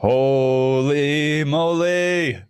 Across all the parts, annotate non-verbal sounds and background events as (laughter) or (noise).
Holy moly.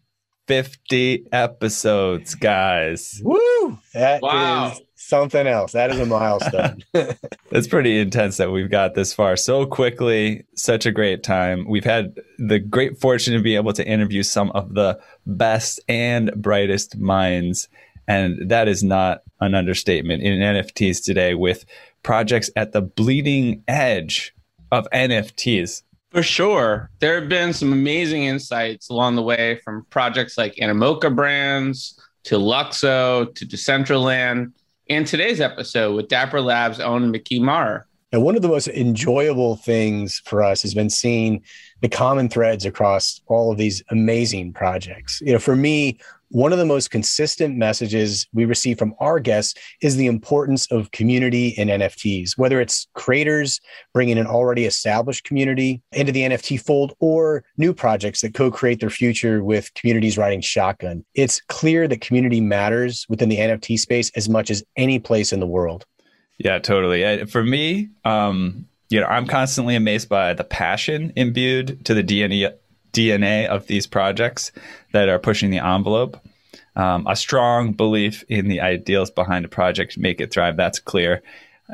50 episodes, guys. Woo! That Wow. is something else. That is a milestone. (laughs) It's pretty intense that we've got this far so quickly. Such a great time. We've had the great fortune to be able to interview some of the best and brightest minds. And that is not an understatement in NFTs today with projects at the bleeding edge of NFTs. For sure. There have been some amazing insights along the way from projects like Animoca Brands to LUKSO to Decentraland and today's episode with Dapper Labs own Mickey Maher. and one of the most enjoyable things for us has been seeing the common threads across all of these amazing projects. You know, for me, one of the most consistent messages we receive from our guests is the importance of community in NFTs, whether it's creators bringing an already established community into the NFT fold or new projects that co create their future with communities riding shotgun. It's clear that community matters within the NFT space as much as any place in the world. Yeah, totally. For me, um, you know, I'm constantly amazed by the passion imbued to the DNA DNA of these projects that are pushing the envelope. Um, a strong belief in the ideals behind a project make it thrive. That's clear.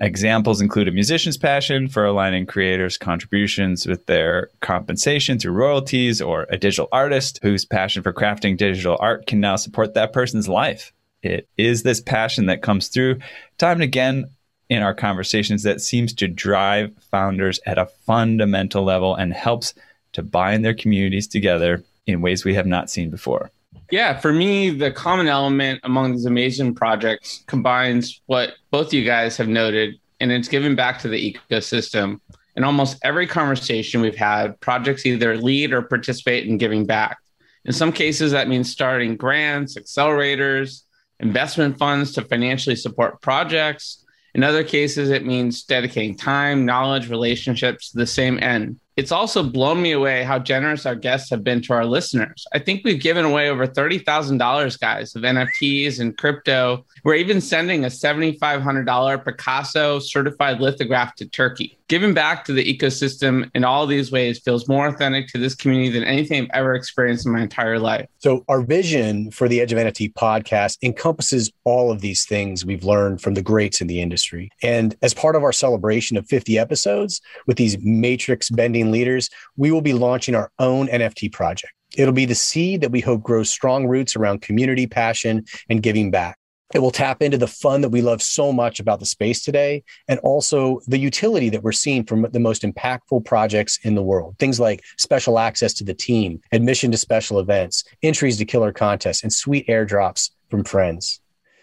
Examples include a musician's passion for aligning creators' contributions with their compensation through royalties, or a digital artist whose passion for crafting digital art can now support that person's life. It is this passion that comes through time and again in our conversations that seems to drive founders at a fundamental level and helps to bind their communities together in ways we have not seen before. Yeah, for me, the common element among these amazing projects combines what both you guys have noted, and it's giving back to the ecosystem. In almost every conversation we've had, projects either lead or participate in giving back. In some cases, that means starting grants, accelerators, investment funds to financially support projects. In other cases, it means dedicating time, knowledge, relationships to the same end. It's also blown me away how generous our guests have been to our listeners. I think we've given away over $30,000, guys, of NFTs and crypto. We're even sending a $7,500 Picasso certified lithograph to Turkey. Giving back to the ecosystem in all these ways feels more authentic to this community than anything I've ever experienced in my entire life. So, our vision for the Edge of NFT podcast encompasses all of these things we've learned from the greats in the industry. And as part of our celebration of 50 episodes with these matrix bending leaders, we will be launching our own NFT project. It'll be the seed that we hope grows strong roots around community passion and giving back. It will tap into the fun that we love so much about the space today and also the utility that we're seeing from the most impactful projects in the world. Things like special access to the team, admission to special events, entries to killer contests, and sweet airdrops from friends.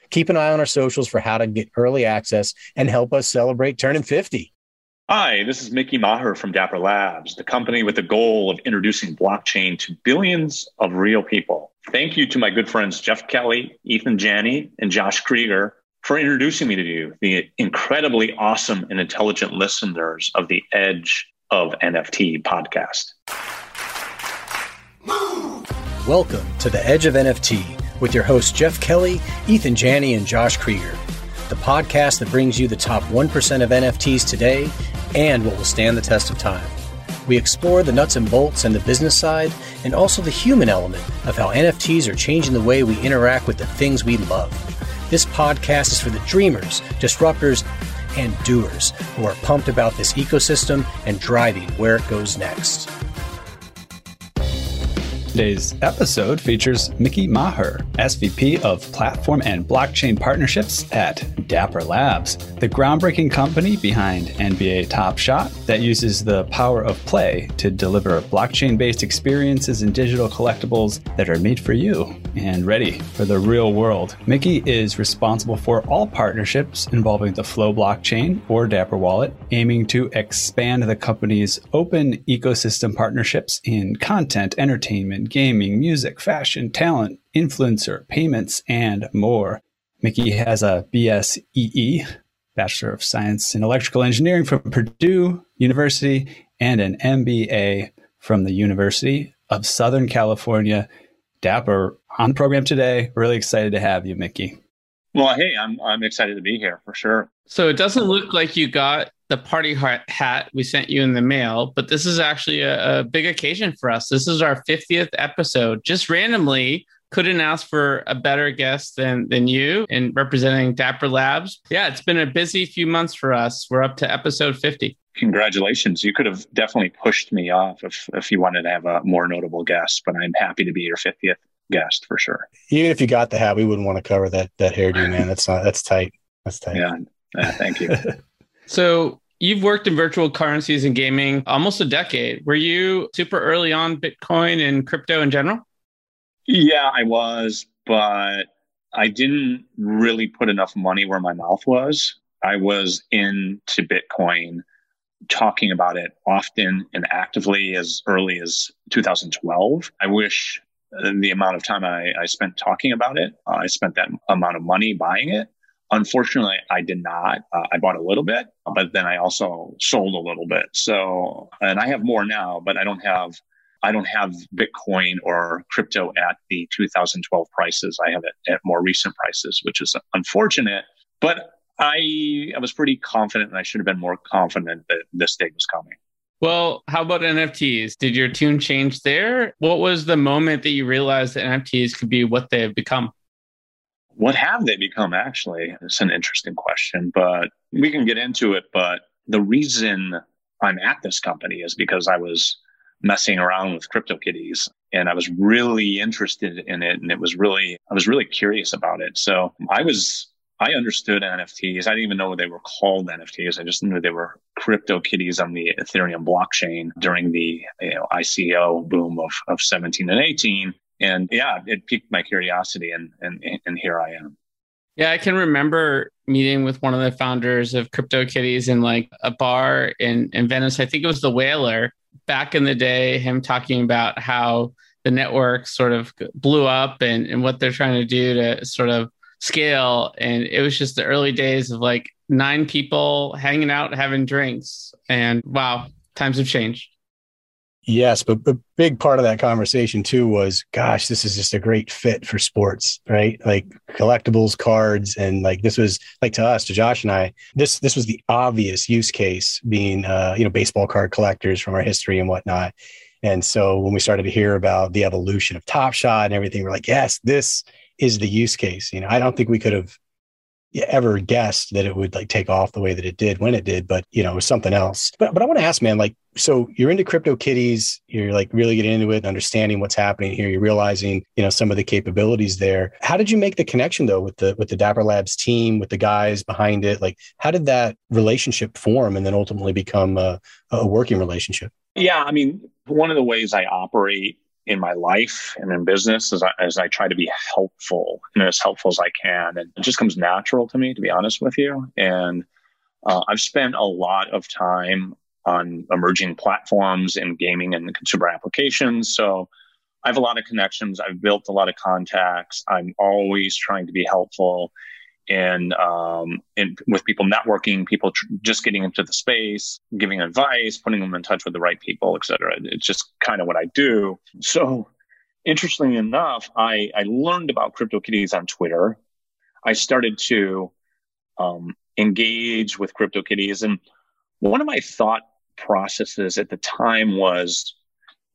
Keep an eye on our socials for how to get early access and help us celebrate turning 50. Hi, this is Mickey Maher from Dapper Labs, the company with the goal of introducing blockchain to billions of real people. Thank you to my good friends Jeff Kelly, Ethan Janney, and Josh Krieger for introducing me to you, the incredibly awesome and intelligent listeners of the Edge of NFT podcast. Welcome to the Edge of NFT with your hosts Jeff Kelly, Ethan Janney, and Josh Krieger, the podcast that brings you the top 1% of NFTs today and what will stand the test of time. We explore the nuts and bolts and the business side, and also the human element of how NFTs are changing the way we interact with the things we love. This podcast is for the dreamers, disruptors, and doers who are pumped about this ecosystem and driving where it goes next. Today's episode features Mickey Maher, SVP of Platform and Blockchain Partnerships at Dapper Labs, the groundbreaking company behind NBA Top Shot that uses the power of play to deliver blockchain based experiences and digital collectibles that are made for you and ready for the real world. Mickey is responsible for all partnerships involving the Flow blockchain or Dapper Wallet, aiming to expand the company's open ecosystem partnerships in content, entertainment, gaming, music, fashion, talent, influencer, payments, and more. Mickey has a BSEE, Bachelor of Science in Electrical Engineering from Purdue University, and an MBA from the University of Southern California. Dapper on the program today. Really excited to have you, Mickey. Well, hey, I'm I'm excited to be here for sure. So it doesn't look like you got the party hat we sent you in the mail, but this is actually a, a big occasion for us. This is our 50th episode. Just randomly, couldn't ask for a better guest than than you in representing Dapper Labs. Yeah, it's been a busy few months for us. We're up to episode 50. Congratulations. You could have definitely pushed me off if, if you wanted to have a more notable guest, but I'm happy to be your 50th guest for sure. Even if you got the hat, we wouldn't want to cover that that hairdo, man. That's not that's tight. That's tight. Yeah. Uh, thank you. (laughs) so you've worked in virtual currencies and gaming almost a decade. Were you super early on Bitcoin and crypto in general? Yeah, I was, but I didn't really put enough money where my mouth was. I was into Bitcoin, talking about it often and actively as early as 2012. I wish the amount of time I, I spent talking about it, uh, I spent that amount of money buying it. Unfortunately, I did not. Uh, I bought a little bit, but then I also sold a little bit. So, and I have more now, but I don't have I don't have Bitcoin or crypto at the 2012 prices. I have it at more recent prices, which is unfortunate. But I, I was pretty confident, and I should have been more confident that this day was coming. Well, how about NFTs? Did your tune change there? What was the moment that you realized that NFTs could be what they have become? What have they become, actually? It's an interesting question, but we can get into it. But the reason I'm at this company is because I was messing around with CryptoKitties and I was really interested in it and it was really I was really curious about it. So I was I understood NFTs. I didn't even know they were called NFTs. I just knew they were CryptoKitties on the Ethereum blockchain during the you know, ICO boom of, of 17 and 18. And yeah, it piqued my curiosity and, and, and here I am. Yeah, I can remember meeting with one of the founders of CryptoKitties in like a bar in, in Venice. I think it was the Whaler back in the day, him talking about how the network sort of blew up and, and what they're trying to do to sort of scale. And it was just the early days of like nine people hanging out, having drinks. And wow, times have changed. Yes, but a big part of that conversation too was, gosh, this is just a great fit for sports, right? Like collectibles, cards, and like this was like to us, to Josh and I, this this was the obvious use case being, uh, you know, baseball card collectors from our history and whatnot. And so when we started to hear about the evolution of Top Shot and everything, we're like, yes, this is the use case. You know, I don't think we could have ever guessed that it would like take off the way that it did when it did, but you know, it was something else. But but I want to ask, man, like, so you're into crypto kitties, you're like really getting into it, understanding what's happening here, you're realizing, you know, some of the capabilities there. How did you make the connection though with the with the Dapper Labs team, with the guys behind it? Like, how did that relationship form and then ultimately become a, a working relationship? Yeah, I mean, one of the ways I operate in my life and in business as I, as I try to be helpful and as helpful as I can. And it just comes natural to me, to be honest with you. And uh, I've spent a lot of time on emerging platforms in gaming and consumer applications. So I have a lot of connections. I've built a lot of contacts. I'm always trying to be helpful and um, and with people networking, people tr- just getting into the space, giving advice, putting them in touch with the right people, et cetera. It's just kind of what I do. So, interestingly enough, I, I learned about CryptoKitties on Twitter. I started to um, engage with CryptoKitties, and one of my thought processes at the time was,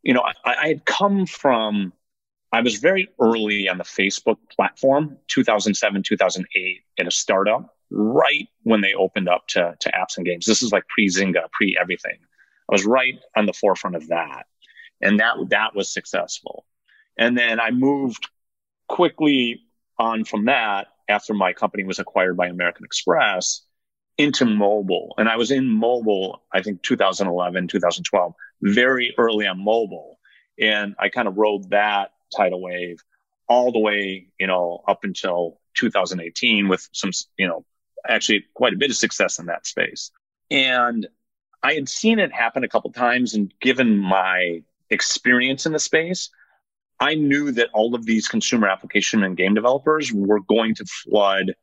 you know, I, I had come from I was very early on the Facebook platform, 2007, 2008, in a startup, right when they opened up to, to apps and games. This is like pre Zynga, pre everything. I was right on the forefront of that. And that, that was successful. And then I moved quickly on from that after my company was acquired by American Express into mobile. And I was in mobile, I think 2011, 2012, very early on mobile. And I kind of rode that tidal wave all the way, you know, up until 2018 with some, you know, actually quite a bit of success in that space. And I had seen it happen a couple times and given my experience in the space, I knew that all of these consumer application and game developers were going to flood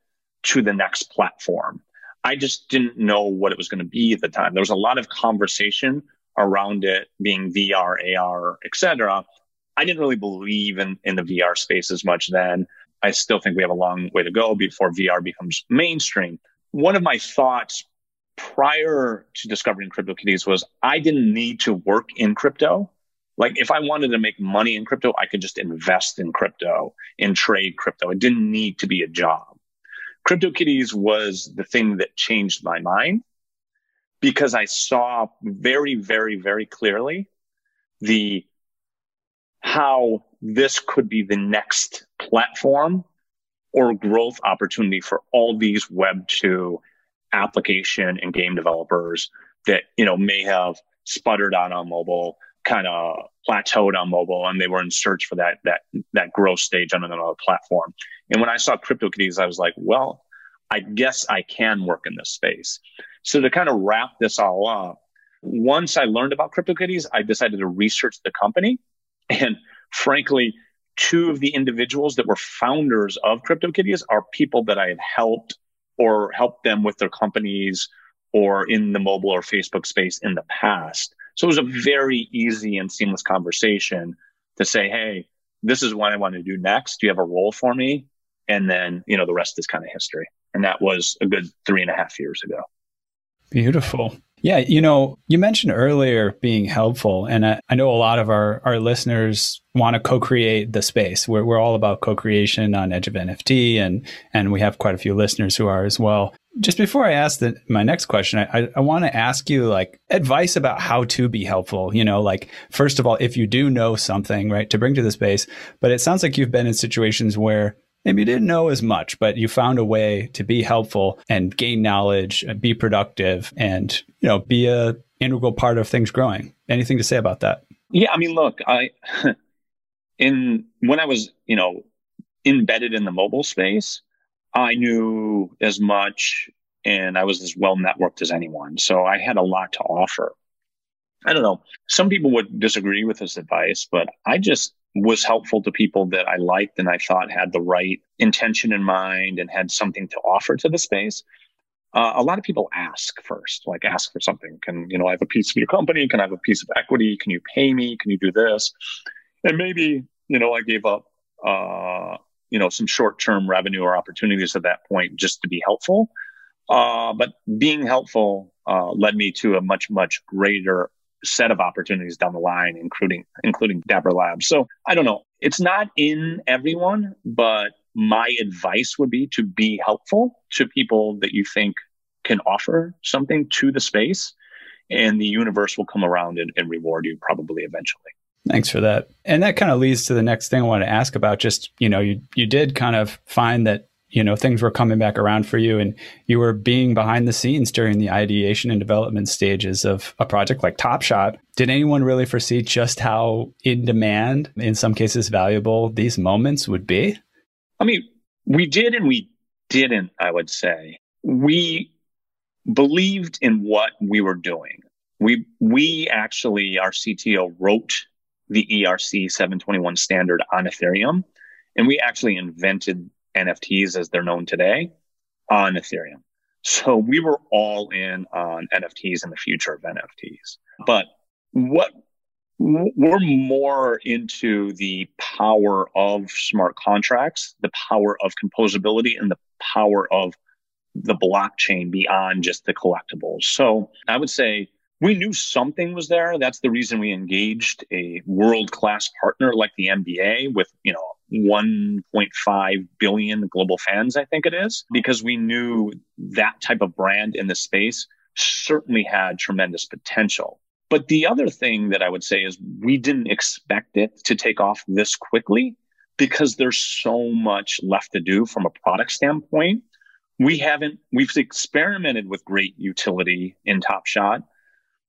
to the next platform. I just didn't know what it was going to be at the time. There was a lot of conversation around it being VR, AR, et cetera. I didn't really believe in, in the VR space as much then. I still think we have a long way to go before VR becomes mainstream. One of my thoughts prior to discovering CryptoKitties was I didn't need to work in crypto. Like if I wanted to make money in crypto, I could just invest in crypto and trade crypto. It didn't need to be a job. CryptoKitties was the thing that changed my mind because I saw very, very, very clearly the how this could be the next platform or growth opportunity for all these web 2 application and game developers that you know may have sputtered on on mobile kind of plateaued on mobile and they were in search for that that that growth stage on another platform. And when i saw CryptoKitties i was like well i guess i can work in this space. So to kind of wrap this all up once i learned about CryptoKitties i decided to research the company and frankly two of the individuals that were founders of CryptoKitties are people that I had helped or helped them with their companies or in the mobile or Facebook space in the past. So it was a very easy and seamless conversation to say, Hey, this is what I want to do next. Do you have a role for me? And then, you know, the rest is kind of history. And that was a good three and a half years ago. Beautiful. Yeah, you know, you mentioned earlier being helpful, and I, I know a lot of our, our listeners want to co-create the space. We're, we're all about co-creation on Edge of NFT, and and we have quite a few listeners who are as well. Just before I ask the, my next question, I, I, I want to ask you like advice about how to be helpful. You know, like first of all, if you do know something, right, to bring to the space, but it sounds like you've been in situations where maybe you didn't know as much, but you found a way to be helpful and gain knowledge, and be productive, and you know, be a integral part of things growing. Anything to say about that? Yeah, I mean, look, I (laughs) in when I was, you know, embedded in the mobile space, I knew as much and I was as well networked as anyone. So I had a lot to offer. I don't know. Some people would disagree with this advice, but I just was helpful to people that I liked and I thought had the right intention in mind and had something to offer to the space. Uh, a lot of people ask first, like ask for something. Can, you know, I have a piece of your company? Can I have a piece of equity? Can you pay me? Can you do this? And maybe, you know, I gave up, uh, you know, some short term revenue or opportunities at that point just to be helpful. Uh, but being helpful, uh, led me to a much, much greater set of opportunities down the line, including including Dapper Labs. So I don't know. It's not in everyone, but my advice would be to be helpful to people that you think can offer something to the space, and the universe will come around and, and reward you probably eventually. Thanks for that. And that kind of leads to the next thing I want to ask about. Just you know, you you did kind of find that you know things were coming back around for you and you were being behind the scenes during the ideation and development stages of a project like top shot did anyone really foresee just how in demand in some cases valuable these moments would be? I mean we did and we didn't i would say. We believed in what we were doing. We we actually our cto wrote the erc 721 standard on ethereum and we actually invented NFTs as they're known today on Ethereum. So we were all in on NFTs and the future of NFTs. But what we're more into the power of smart contracts, the power of composability, and the power of the blockchain beyond just the collectibles. So I would say we knew something was there. That's the reason we engaged a world class partner like the NBA with, you know, 1.5 billion global fans, I think it is, because we knew that type of brand in the space certainly had tremendous potential. But the other thing that I would say is we didn't expect it to take off this quickly because there's so much left to do from a product standpoint. We haven't, we've experimented with great utility in Top Shot,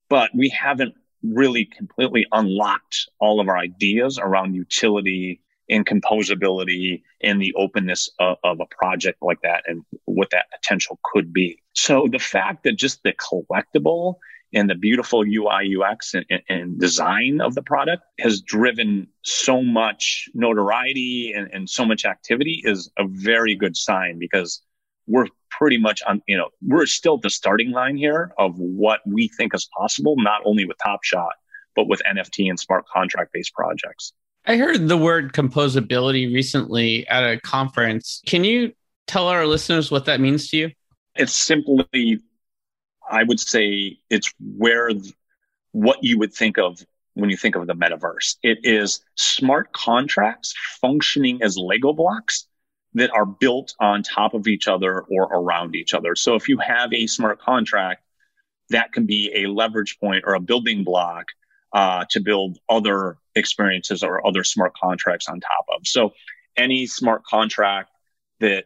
but we haven't really completely unlocked all of our ideas around utility and composability and the openness of, of, a project like that and what that potential could be. So the fact that just the collectible and the beautiful UI, UX and, and design of the product has driven so much notoriety and, and so much activity is a very good sign because we're pretty much on, you know, we're still at the starting line here of what we think is possible, not only with Top Shot, but with NFT and smart contract based projects. I heard the word composability recently at a conference. Can you tell our listeners what that means to you? It's simply I would say it's where what you would think of when you think of the metaverse. It is smart contracts functioning as Lego blocks that are built on top of each other or around each other. So if you have a smart contract, that can be a leverage point or a building block uh, to build other experiences or other smart contracts on top of. So any smart contract that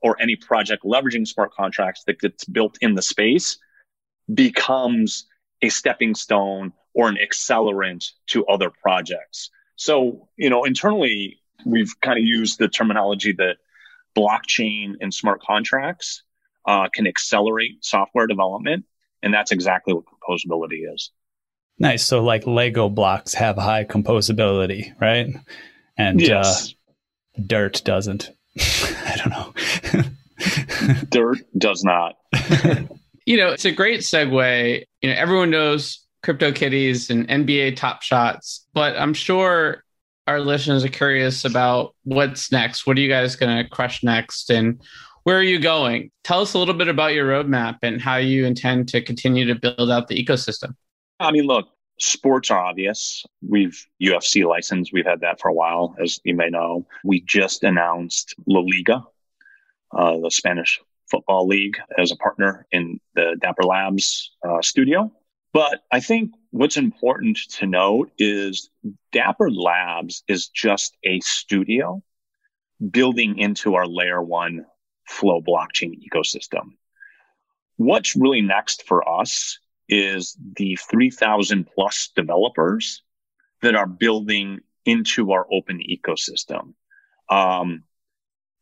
or any project leveraging smart contracts that gets built in the space becomes a stepping stone or an accelerant to other projects. So, you know, internally, we've kind of used the terminology that blockchain and smart contracts uh, can accelerate software development. And that's exactly what composability is. Nice. So, like Lego blocks have high composability, right? And uh, yes. uh, dirt doesn't. (laughs) I don't know. (laughs) dirt does not. (laughs) you know, it's a great segue. You know, everyone knows CryptoKitties and NBA Top Shots, but I'm sure our listeners are curious about what's next. What are you guys going to crush next? And where are you going? Tell us a little bit about your roadmap and how you intend to continue to build out the ecosystem. I mean, look, sports are obvious. We've UFC license. We've had that for a while, as you may know. We just announced La Liga, uh, the Spanish football league, as a partner in the Dapper Labs uh, studio. But I think what's important to note is Dapper Labs is just a studio building into our layer one flow blockchain ecosystem. What's really next for us is the 3000 plus developers that are building into our open ecosystem. Um,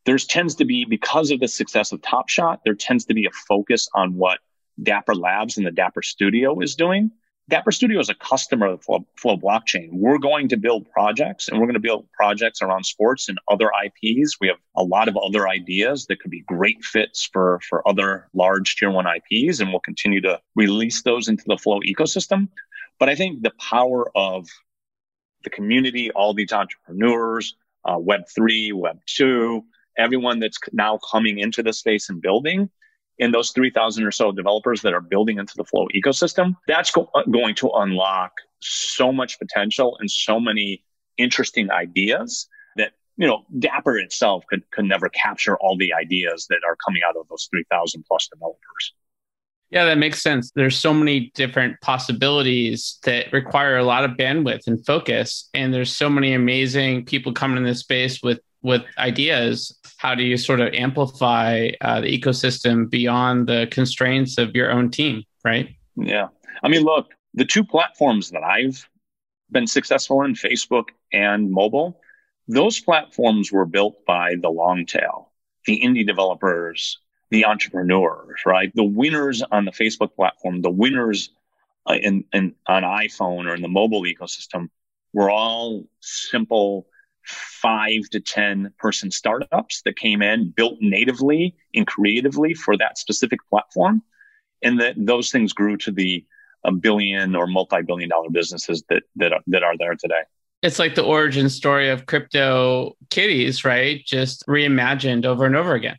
there's tends to be, because of the success of Top Shot, there tends to be a focus on what Dapper Labs and the Dapper Studio is doing. Dapper Studio is a customer of Flow, Flow Blockchain. We're going to build projects and we're going to build projects around sports and other IPs. We have a lot of other ideas that could be great fits for, for other large tier one IPs, and we'll continue to release those into the Flow ecosystem. But I think the power of the community, all these entrepreneurs, uh, Web3, Web2, everyone that's now coming into the space and building in those 3,000 or so developers that are building into the Flow ecosystem, that's go- uh, going to unlock so much potential and so many interesting ideas that, you know, Dapper itself could, could never capture all the ideas that are coming out of those 3,000 plus developers. Yeah, that makes sense. There's so many different possibilities that require a lot of bandwidth and focus. And there's so many amazing people coming in this space with with ideas how do you sort of amplify uh, the ecosystem beyond the constraints of your own team right? Yeah. I mean look the two platforms that i've been successful in facebook and mobile those platforms were built by the long tail the indie developers the entrepreneurs right? The winners on the facebook platform the winners uh, in, in on iphone or in the mobile ecosystem were all simple five to 10 person startups that came in, built natively and creatively for that specific platform. And that those things grew to the a billion or multi-billion dollar businesses that, that, are, that are there today. It's like the origin story of crypto kitties, right? Just reimagined over and over again.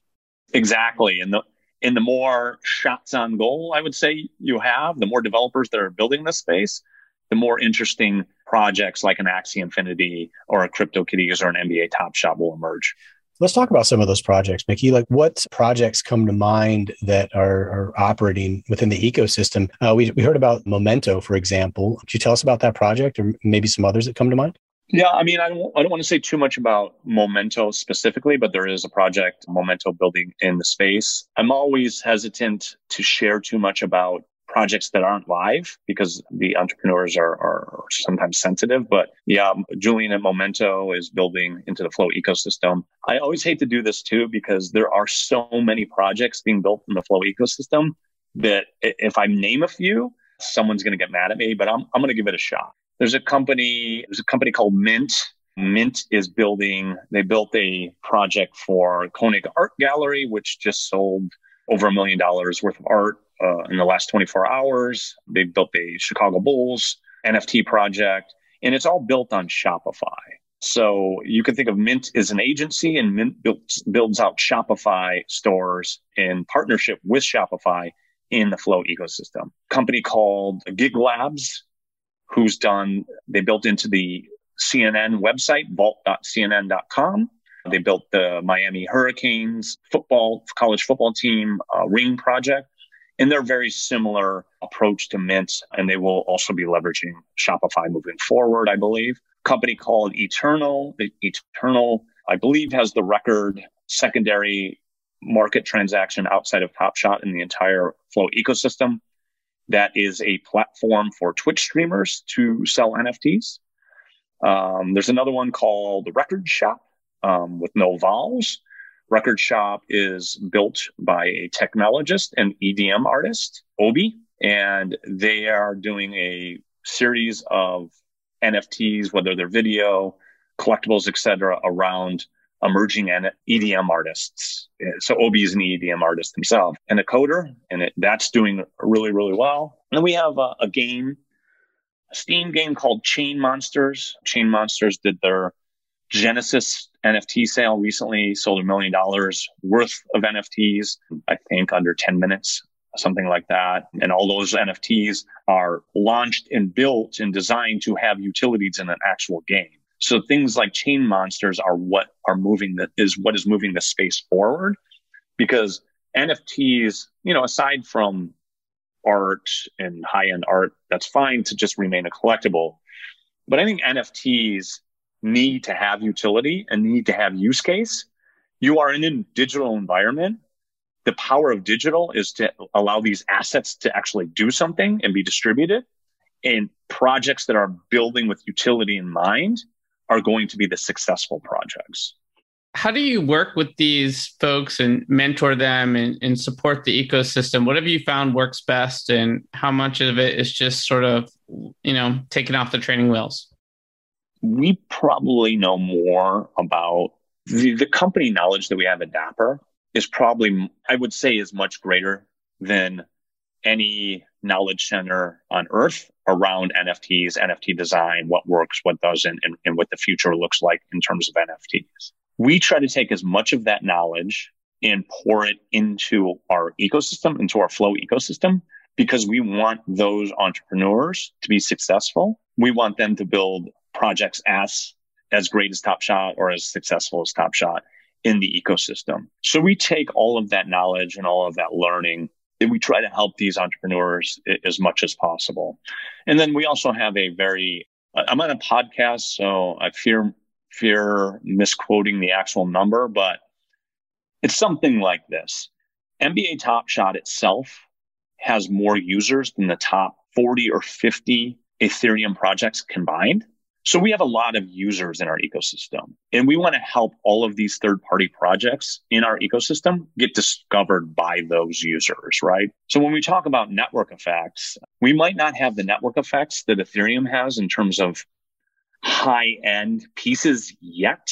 Exactly. And the, and the more shots on goal, I would say you have, the more developers that are building this space, the more interesting projects like an Axie Infinity or a CryptoKitties or an NBA Top Shot will emerge. Let's talk about some of those projects, Mickey. Like, what projects come to mind that are, are operating within the ecosystem? Uh, we, we heard about Memento, for example. Could you tell us about that project or maybe some others that come to mind? Yeah, I mean, I don't, I don't want to say too much about Memento specifically, but there is a project, Memento building in the space. I'm always hesitant to share too much about projects that aren't live because the entrepreneurs are, are sometimes sensitive. But yeah, Julian at Memento is building into the Flow ecosystem. I always hate to do this too because there are so many projects being built in the Flow ecosystem that if I name a few, someone's going to get mad at me, but I'm, I'm going to give it a shot. There's a company, there's a company called Mint. Mint is building, they built a project for Koenig Art Gallery, which just sold over a million dollars worth of art uh, in the last 24 hours. They built the Chicago Bulls NFT project, and it's all built on Shopify. So you can think of Mint as an agency, and Mint builds, builds out Shopify stores in partnership with Shopify in the Flow ecosystem. company called Gig Labs, who's done, they built into the CNN website, vault.cnn.com. They built the Miami Hurricanes football, college football team uh, ring project. And they're very similar approach to Mint, and they will also be leveraging Shopify moving forward, I believe. Company called Eternal. The Eternal, I believe, has the record secondary market transaction outside of Top Shot in the entire Flow ecosystem. That is a platform for Twitch streamers to sell NFTs. Um, there's another one called the Record Shop um, with no vowels. Record Shop is built by a technologist and EDM artist, Obi, and they are doing a series of NFTs, whether they're video, collectibles, etc., around emerging EDM artists. So Obi is an EDM artist himself and a coder, and it, that's doing really, really well. And then we have a, a game, a Steam game called Chain Monsters. Chain Monsters did their Genesis NFT sale recently, sold a million dollars worth of NFTs, I think under 10 minutes, something like that. And all those NFTs are launched and built and designed to have utilities in an actual game. So things like chain monsters are what are moving that is what is moving the space forward because NFTs, you know, aside from art and high end art, that's fine to just remain a collectible. But I think NFTs need to have utility and need to have use case. You are in a digital environment. The power of digital is to allow these assets to actually do something and be distributed. And projects that are building with utility in mind are going to be the successful projects. How do you work with these folks and mentor them and, and support the ecosystem? What have you found works best, and how much of it is just sort of, you know, taking off the training wheels? We probably know more about the, the company knowledge that we have at Dapper is probably, I would say, is much greater than any knowledge center on earth around NFTs, NFT design, what works, what doesn't, and, and what the future looks like in terms of NFTs. We try to take as much of that knowledge and pour it into our ecosystem, into our flow ecosystem, because we want those entrepreneurs to be successful. We want them to build projects as, as great as Top Shot or as successful as Top Shot in the ecosystem. So we take all of that knowledge and all of that learning and we try to help these entrepreneurs as much as possible. And then we also have a very, I'm on a podcast, so I fear, fear misquoting the actual number, but it's something like this. NBA Top Shot itself has more users than the top 40 or 50 Ethereum projects combined. So we have a lot of users in our ecosystem and we want to help all of these third party projects in our ecosystem get discovered by those users, right? So when we talk about network effects, we might not have the network effects that Ethereum has in terms of high end pieces yet,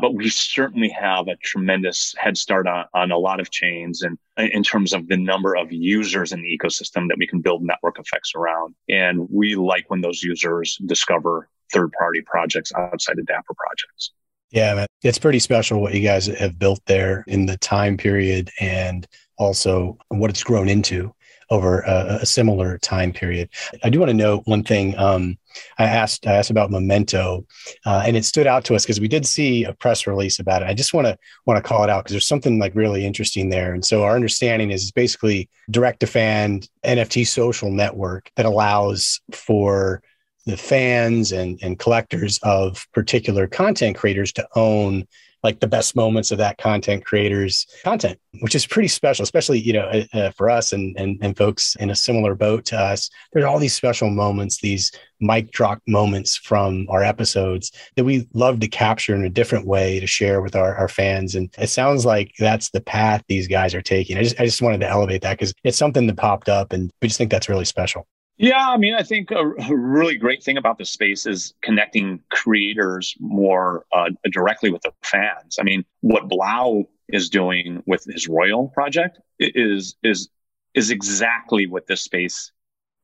but we certainly have a tremendous head start on, on a lot of chains and in terms of the number of users in the ecosystem that we can build network effects around. And we like when those users discover third party projects outside of Dapper projects. Yeah, man. it's pretty special what you guys have built there in the time period and also what it's grown into over a, a similar time period. I do want to note one thing. Um, I asked I asked about Memento, uh, and it stood out to us because we did see a press release about it. I just want to want to call it out because there's something like really interesting there. And so our understanding is it's basically direct to fan NFT social network that allows for the fans and, and collectors of particular content creators to own like the best moments of that content creator's content, which is pretty special, especially, you know, uh, uh, for us and, and, and folks in a similar boat to us. There's all these special moments, these mic drop moments from our episodes that we love to capture in a different way to share with our, our fans. And it sounds like that's the path these guys are taking. I just, I just wanted to elevate that because it's something that popped up and we just think that's really special. Yeah, I mean, I think a, a, really great thing about this space is connecting creators more uh, directly with the fans. I mean, what 3LAU is doing with his Royal project is is is exactly what this space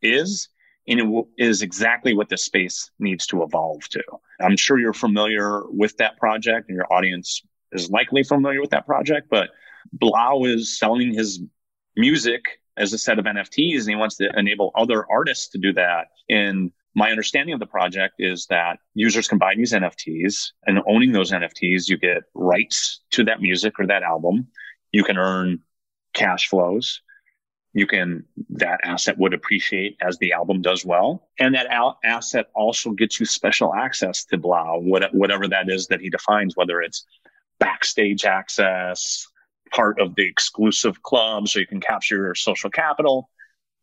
is, and it w- is exactly what this space needs to evolve to. I'm sure you're familiar with that project, and your audience is likely familiar with that project. But 3LAU is selling his music as a set of NFTs and he wants to enable other artists to do that. And my understanding of the project is that users can buy these NFTs and owning those NFTs, you get rights to that music or that album. You can earn cash flows. You can, that asset would appreciate as the album does well. And that al- asset also gets you special access to blah, what, whatever that is that he defines, whether it's backstage access, part of the exclusive club so you can capture your social capital.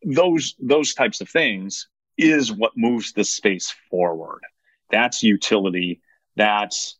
Those, those types of things is what moves the space forward. That's utility. That's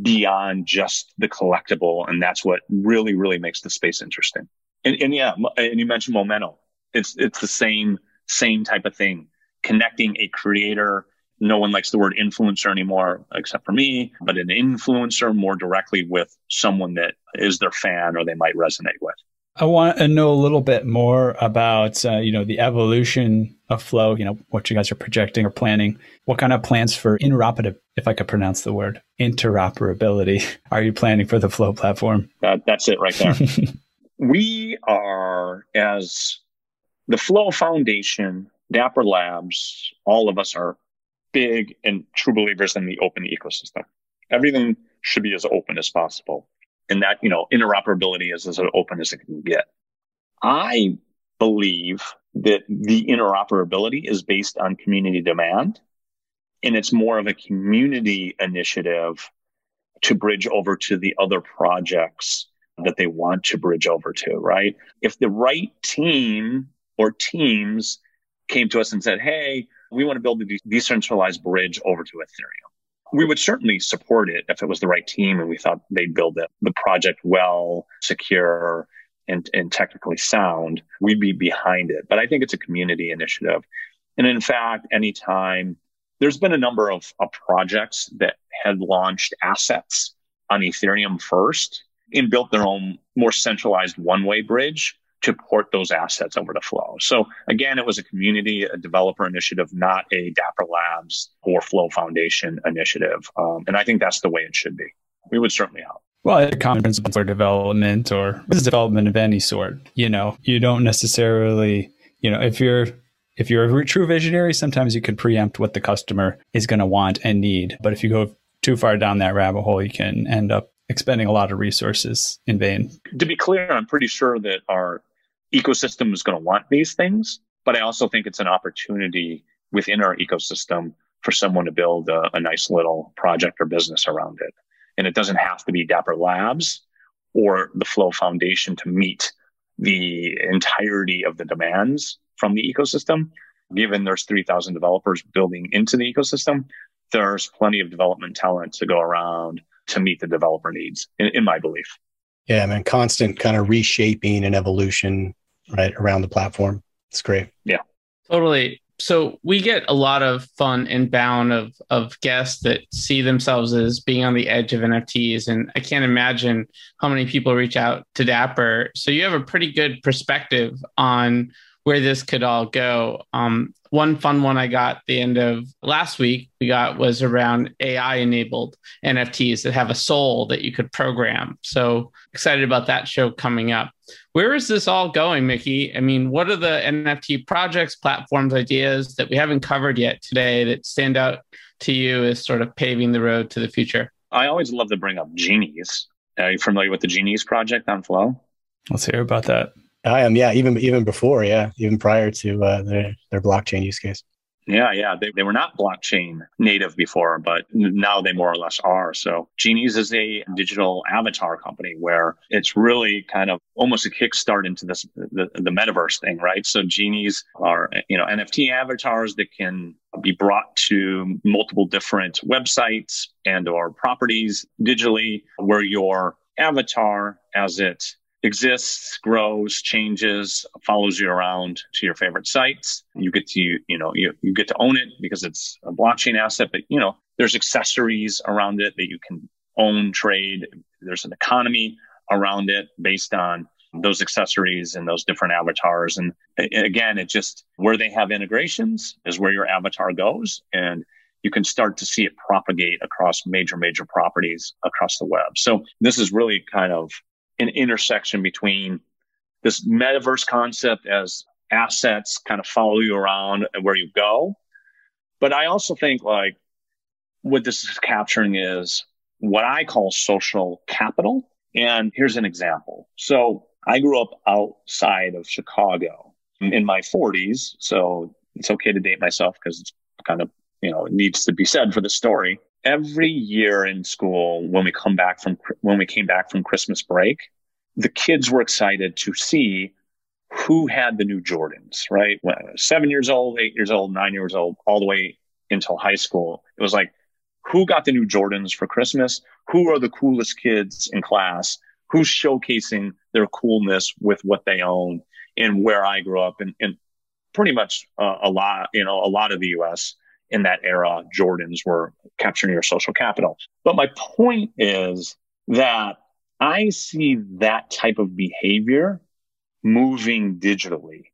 beyond just the collectible. And that's what really, really makes the space interesting. And, and yeah, and you mentioned Memento. It's, it's the same, same type of thing. Connecting a creator. No one likes the word influencer anymore, except for me, but an influencer more directly with someone that is their fan or they might resonate with. I want to know a little bit more about, uh, you know, the evolution of Flow, you know, what you guys are projecting or planning. What kind of plans for interoperability, if I could pronounce the word, interoperability, (laughs) are you planning for the Flow platform? That, that's it right there. (laughs) we are, as the Flow Foundation, Dapper Labs, all of us are big and true believers in the open ecosystem. Everything should be as open as possible and that, you know, interoperability is as open as it can get. I believe that the interoperability is based on community demand and it's more of a community initiative to bridge over to the other projects that they want to bridge over to, right? If the right team or teams came to us and said, Hey, we want to build a decentralized bridge over to Ethereum we would certainly support it if it was the right team and we thought they'd build the project well, secure, and, and technically sound. We'd be behind it. But I think it's a community initiative. And in fact, anytime there's been a number of, of projects that had launched assets on Ethereum first and built their own more centralized one way bridge to port those assets over to Flow. So again, it was a community, a developer initiative, not a Dapper Labs or Flow Foundation initiative. Um, and I think that's the way it should be. We would certainly help. Well, a common principle for development or business development of any sort, you know, you don't necessarily, you know, if you're if you're a true visionary, sometimes you can preempt what the customer is going to want and need. But if you go too far down that rabbit hole, you can end up expending a lot of resources in vain. To be clear, I'm pretty sure that our ecosystem is going to want these things, but I also think it's an opportunity within our ecosystem for someone to build a, a nice little project or business around it. And it doesn't have to be Dapper Labs or the Flow Foundation to meet the entirety of the demands from the ecosystem. Given there's 3,000 developers building into the ecosystem, there's plenty of development talent to go around to meet the developer needs, in, in my belief. Yeah, man, constant kind of reshaping and evolution right around the platform. It's great. Yeah. Totally. So we get a lot of fun inbound of of guests that see themselves as being on the edge of NFTs. And I can't imagine how many people reach out to Dapper. So you have a pretty good perspective on where this could all go. Um, one fun one I got the end of last week we got was around AI enabled NFTs that have a soul that you could program. So excited about that show coming up. Where is this all going, Mickey? I mean, what are the NFT projects, platforms, ideas that we haven't covered yet today that stand out to you as sort of paving the road to the future? I always love to bring up Genies. Are you familiar with the Genies project on Flow? Let's hear about that. I am, yeah. Even even before, yeah, even prior to uh, their their blockchain use case. Yeah, yeah. They, they were not blockchain native before, but now they more or less are. So Genies is a digital avatar company where it's really kind of almost a kickstart into this, the, the metaverse thing, right? So Genies are, you know, NFT avatars that can be brought to multiple different websites and or properties digitally where your avatar as it exists, grows, changes, follows you around to your favorite sites. You get to, you know, you, you get to own it because it's a blockchain asset, but you know, there's accessories around it that you can own, trade. There's an economy around it based on those accessories and those different avatars. And again, it just where they have integrations is where your avatar goes. And you can start to see it propagate across major, major properties across the web. So this is really kind of an intersection between this metaverse concept as assets kind of follow you around and where you go. But I also think like what this is capturing is what I call social capital. And here's an example. So I grew up outside of Chicago in my 40s. So it's okay to date myself because it's kind of, you know, it needs to be said for the story. Every year in school, when we come back from, when we came back from Christmas break, the kids were excited to see who had the new Jordans, right? Seven years old, eight years old, nine years old, all the way until high school. It was like, who got the new Jordans for Christmas? Who are the coolest kids in class? Who's showcasing their coolness with what they own and where I grew up and, and pretty much uh, a lot, you know, a lot of the US in that era, Jordans were capturing your social capital. But my point is that I see that type of behavior moving digitally.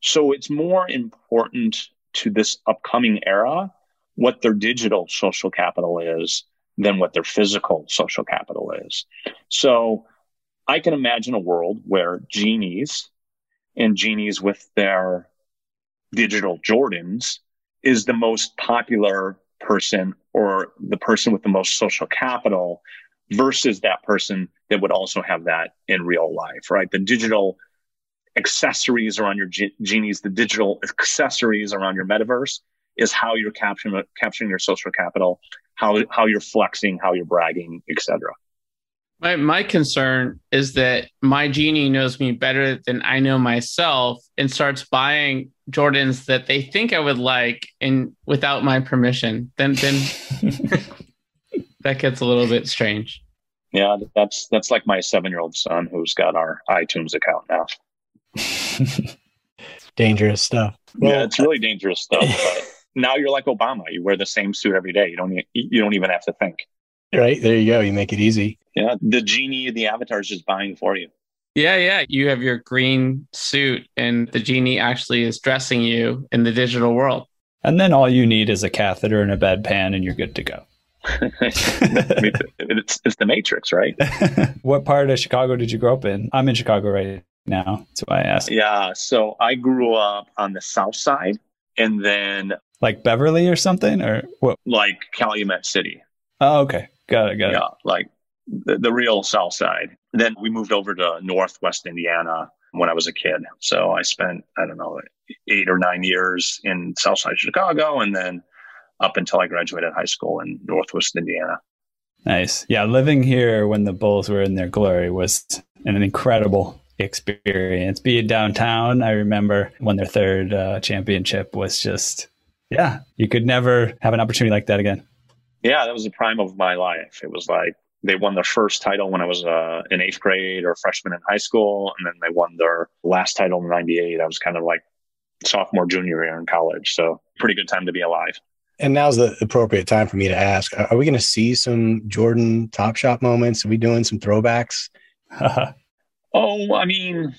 So it's more important to this upcoming era what their digital social capital is than what their physical social capital is. So I can imagine a world where genies and genies with their digital Jordans is the most popular person or the person with the most social capital versus that person that would also have that in real life, right? The digital accessories around your genies, the digital accessories around your metaverse is how you're capturing capturing your social capital, how how you're flexing, how you're bragging, etc. My my concern is that my genie knows me better than I know myself and starts buying Jordans that they think I would like and without my permission. Then then (laughs) that gets a little bit strange. Yeah, that's that's like my seven year old son who's got our iTunes account now. (laughs) dangerous stuff. Well, yeah, it's really dangerous stuff. (laughs) But now you're like Obama. You wear the same suit every day. You don't you don't even have to think. Right there, you go. You make it easy. Yeah, the genie, the avatar is just buying for you. Yeah, yeah. You have your green suit, and the genie actually is dressing you in the digital world. And then all you need is a catheter and a bedpan, and you're good to go. (laughs) it's, it's the Matrix, right? (laughs) what part of Chicago did you grow up in? I'm in Chicago right now. That's why I asked. Yeah. So I grew up on the south side and then. Like Beverly or something? Or what? Like Calumet City. Oh, okay. Got it. Got yeah, it. Yeah. Like the, the real south side. Then we moved over to Northwest Indiana when I was a kid. So I spent, I don't know, eight or nine years in Southside Chicago and then up until I graduated high school in Northwest Indiana. Nice. Yeah. Living here when the Bulls were in their glory was an incredible experience. Being downtown, I remember when their third uh, championship was just, yeah, you could never have an opportunity like that again. Yeah, that was the prime of my life. It was like they won their first title when I was uh, in eighth grade or freshman in high school, and then they won their last title in '98. I was kind of like sophomore, junior year in college, so pretty good time to be alive. And now's the appropriate time for me to ask: Are we going to see some Jordan Top Shot moments? Are we doing some throwbacks? (laughs) Oh, I mean,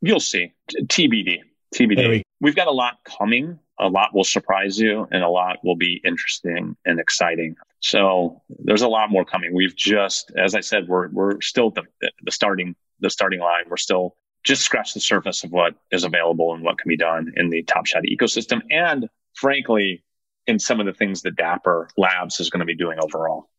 you'll see. TBD. TBD. We- We've got a lot coming. A lot will surprise you, and a lot will be interesting and exciting. So there's a lot more coming. We've just, as I said, we're we're still the the starting the starting line. We're still just scratch the surface of what is available and what can be done in the Top Shot ecosystem, and frankly, in some of the things that Dapper Labs is going to be doing overall.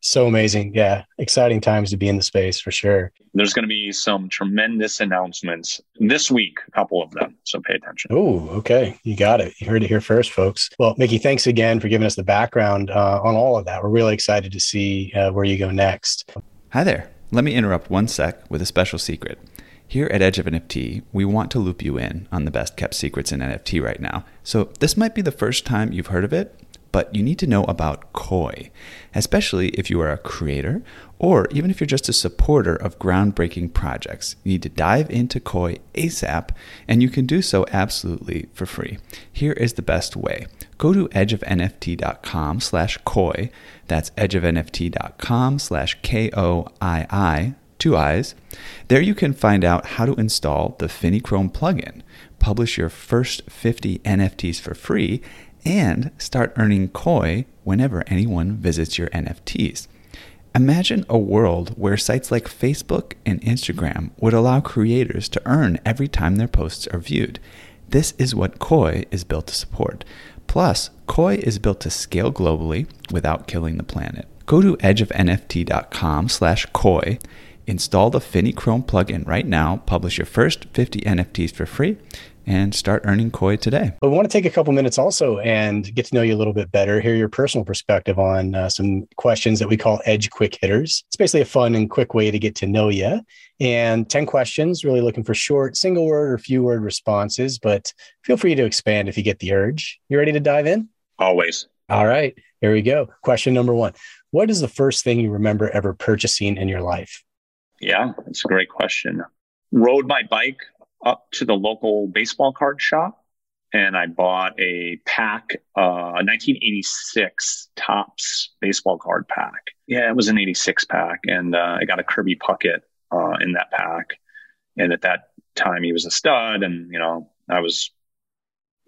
So amazing. Yeah. Exciting times to be in the space for sure. There's going to be some tremendous announcements this week, a couple of them. So pay attention. Oh, okay. You got it. You heard it here first, folks. Well, Mickey, thanks again for giving us the background uh, on all of that. We're really excited to see uh, where you go next. Hi there. Let me interrupt one sec with a special secret. Here at Edge of NFT, we want to loop you in on the best kept secrets in NFT right now. So, this might be the first time you've heard of it, but you need to know about Koii, especially if you are a creator or even if you're just a supporter of groundbreaking projects. You need to dive into Koii ASAP, and you can do so absolutely for free. Here is the best way. Go to edgeofnft.com slash Koii. That's edgeofnft.com slash K-O-I-I, two eyes. There you can find out how to install the Finnie Chrome plugin, publish your first 50 NFTs for free, and start earning Koii whenever anyone visits your NFTs. Imagine a world where sites like Facebook and Instagram would allow creators to earn every time their posts are viewed. This is what Koii is built to support. Plus, Koii is built to scale globally without killing the planet. Go to edgeofnft.com slash Koii, install the Finnie Chrome plugin right now, publish your first 50 NFTs for free, and start earning Koii today. But we want to take a couple minutes also and get to know you a little bit better, hear your personal perspective on uh, some questions that we call Edge Quick Hitters. It's basically a fun and quick way to get to know you. And 10 questions, really looking for short, single word or few word responses, but feel free to expand if you get the urge. You ready to dive in? Always. All right, here we go. Question number one What is the first thing you remember ever purchasing in your life? Yeah, that's a great question. Rode my bike up to the local baseball card shop and I bought a pack, uh, a 1986 Topps baseball card pack. Yeah, it was an 86 pack, and uh, I got a Kirby Puckett uh, in that pack. And at that time, he was a stud, and you know, I was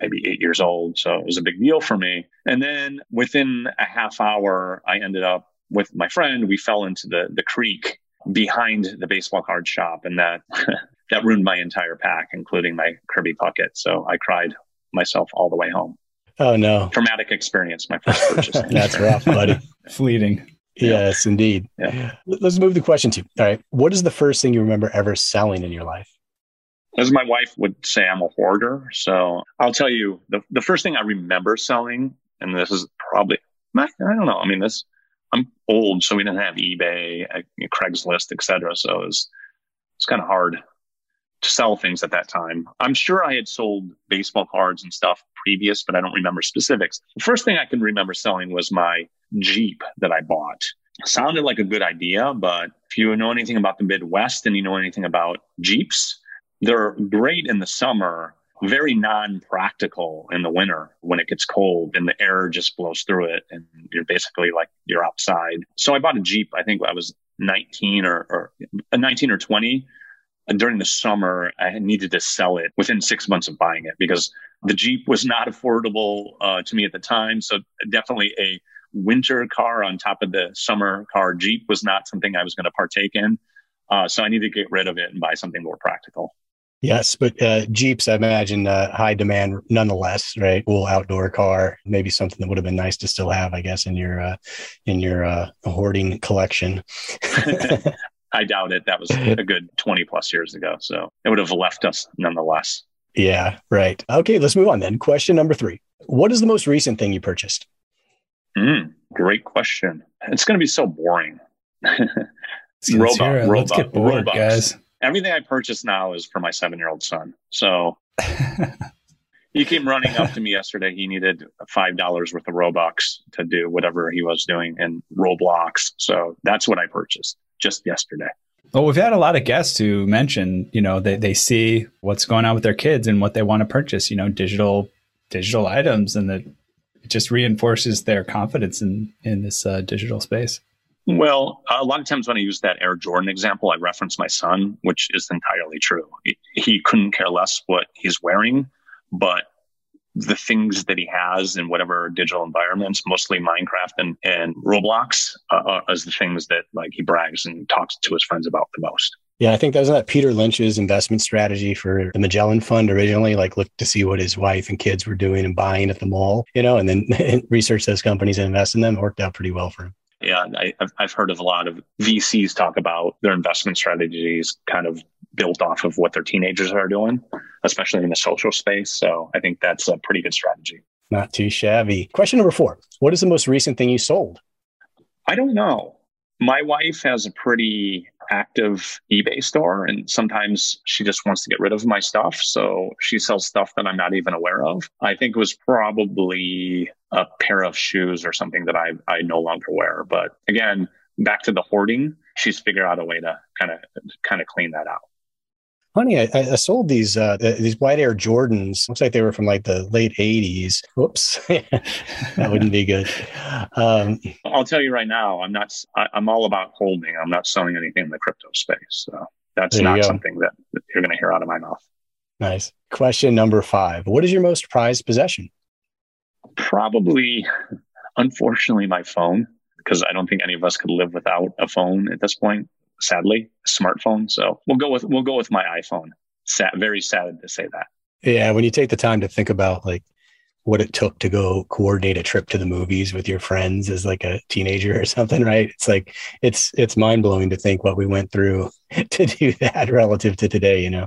maybe eight years old, so it was a big deal for me. And then within a half hour, I ended up with my friend. We fell into the the creek behind the baseball card shop, and that (laughs) that ruined my entire pack, including my Kirby Puckett. So I cried myself all the way home. Oh no! Traumatic experience. My first purchase. (laughs) That's rough, buddy. (laughs) Fleeting. Yes, indeed. Yeah. Let's move the question to. All right. What is the first thing you remember ever selling in your life? As my wife would say, I'm a hoarder. So I'll tell you the, the first thing I remember selling, and this is probably, I don't know. I mean, this, I'm old, so we didn't have eBay, uh, Craigslist, etc. So it was, it's kind of hard to sell things at that time. I'm sure I had sold baseball cards and stuff previous, but I don't remember specifics. The first thing I can remember selling was my Jeep that I bought. Sounded like a good idea, but if you know anything about the Midwest and you know anything about Jeeps, they're great in the summer, very non practical in the winter when it gets cold and the air just blows through it and you're basically like you're outside. So I bought a Jeep. I think I was 19 or, or uh, 19 or 20 during the summer, I needed to sell it within six months of buying it because the Jeep was not affordable uh, to me at the time. So definitely a winter car on top of the summer car Jeep was not something I was going to partake in. Uh, so I needed to get rid of it and buy something more practical. Yes, but uh, Jeeps, I imagine, uh, high demand nonetheless, right? Cool outdoor car, maybe something that would have been nice to still have, I guess, in your uh, in your uh, hoarding collection. (laughs) (laughs) I doubt it. That was (laughs) a good 20 plus years ago. So it would have left us nonetheless. Yeah, right. Okay, let's move on then. Question number three What is the most recent thing you purchased? Mm, great question. It's going to be so boring. Robot, Let's get bored, Robux. guys. Everything I purchase now is for my seven year old son. So (laughs) he came running up to me yesterday. He needed five dollars worth of Robux to do whatever he was doing in Roblox. So that's what I purchased just yesterday. Well, we've had a lot of guests who mention, you know, they, they see what's going on with their kids and what they want to purchase, you know, digital digital items, and that it just reinforces their confidence in in this uh, digital space. Well, a lot of times when I use that Air Jordan example, I reference my son, which is entirely true. He, he couldn't care less what he's wearing, but the things that he has in whatever digital environments, mostly Minecraft and, and Roblox, uh, uh, as the things that like he brags and talks to his friends about the most. Yeah, I think that was that Peter Lynch's investment strategy for the Magellan Fund originally. Like, look to see what his wife and kids were doing and buying at the mall, you know, and then (laughs) research those companies and invest in them. It worked out pretty well for him. Yeah, I, I've heard of a lot of VCs talk about their investment strategies kind of built off of what their teenagers are doing, especially in the social space. So I think that's a pretty good strategy. Not too shabby. Question number four What is the most recent thing you sold? I don't know. My wife has a pretty active eBay store, and sometimes she just wants to get rid of my stuff. So she sells stuff that I'm not even aware of. I think it was probably a pair of shoes or something that I, I no longer wear. But again, back to the hoarding, she's figured out a way to kind of kind of clean that out honey, I, I sold these uh, these white Air Jordans. Looks like they were from like the late '80s. Whoops, (laughs) that wouldn't be good. Um, I'll tell you right now, I'm not. I, am all about holding. I'm not selling anything in the crypto space. So that's not something that, that you're going to hear out of my mouth. Nice. Question number five: What is your most prized possession? Probably, unfortunately, my phone because I don't think any of us could live without a phone at this point. Sadly, a smartphone. So we'll go with we'll go with my iPhone. Sad, very sad to say that. Yeah, when you take the time to think about like what it took to go coordinate a trip to the movies with your friends as like a teenager or something, right? It's like it's it's mind blowing to think what we went through (laughs) to do that relative to today, you know.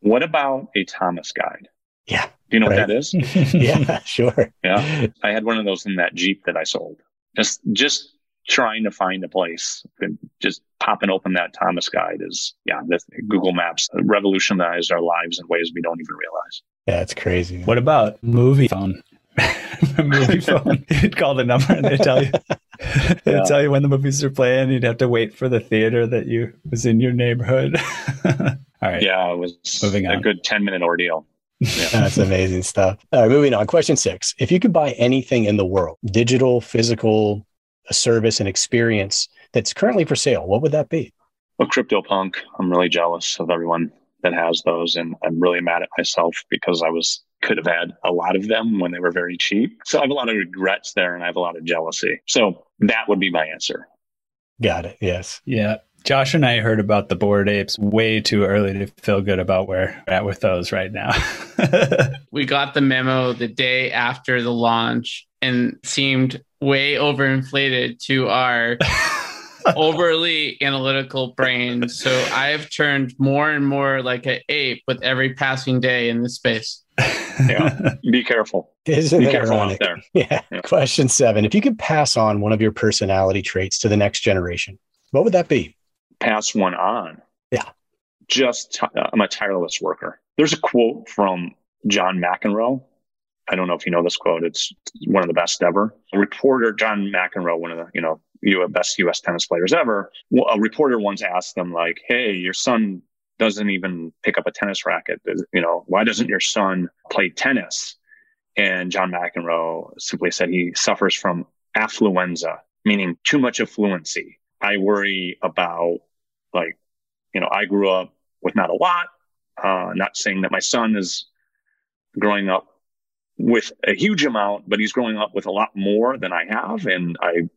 What about a Thomas guide? Yeah. Do you know right. what that is? (laughs) yeah, sure. Yeah. I had one of those in that Jeep that I sold. Just just trying to find a place and just popping open that Thomas guide is yeah, the Google Maps revolutionized our lives in ways we don't even realize. Yeah, it's crazy. What about movie phone? (laughs) movie (laughs) phone. You'd call the number and they tell you (laughs) they Yeah. tell you when the movies are playing. You'd have to wait for the theater that you was in your neighborhood. All right. Yeah, it was Moving a on. good 10 minute ordeal. Yeah. That's amazing stuff. All right, moving on. Question six. If you could buy anything in the world, digital, physical, a service, and experience that's currently for sale, what would that be? Well, CryptoPunk, I'm really jealous of everyone that has those. And I'm really mad at myself because I was could have had a lot of them when they were very cheap. So I have a lot of regrets there and I have a lot of jealousy. So that would be my answer. Got it. Yes. Yeah. Josh and I heard about the Bored Apes way too early to feel good about where we're at with those right now. (laughs) We got the memo the day after the launch and seemed way overinflated to our (laughs) overly analytical brains. So I've turned more and more like an ape with every passing day in this space. Yeah. Be careful. Isn't Be careful ironic? out there. Yeah. Yeah. Question seven. If you could pass on one of your personality traits to the next generation, what would that be? Pass one on. Yeah. Just, t- I'm a tireless worker. There's a quote from John McEnroe. I don't know if you know this quote. It's one of the best ever. A reporter, John McEnroe, one of the, you know, best U.S. tennis players ever. A reporter once asked them like, "Hey, your son doesn't even pick up a tennis racket. You know, why doesn't your son play tennis?" And John McEnroe simply said he suffers from affluenza, meaning too much affluency. I worry about, like, you know, I grew up with not a lot. Uh, not saying that my son is growing up with a huge amount, but he's growing up with a lot more than I have. And I'm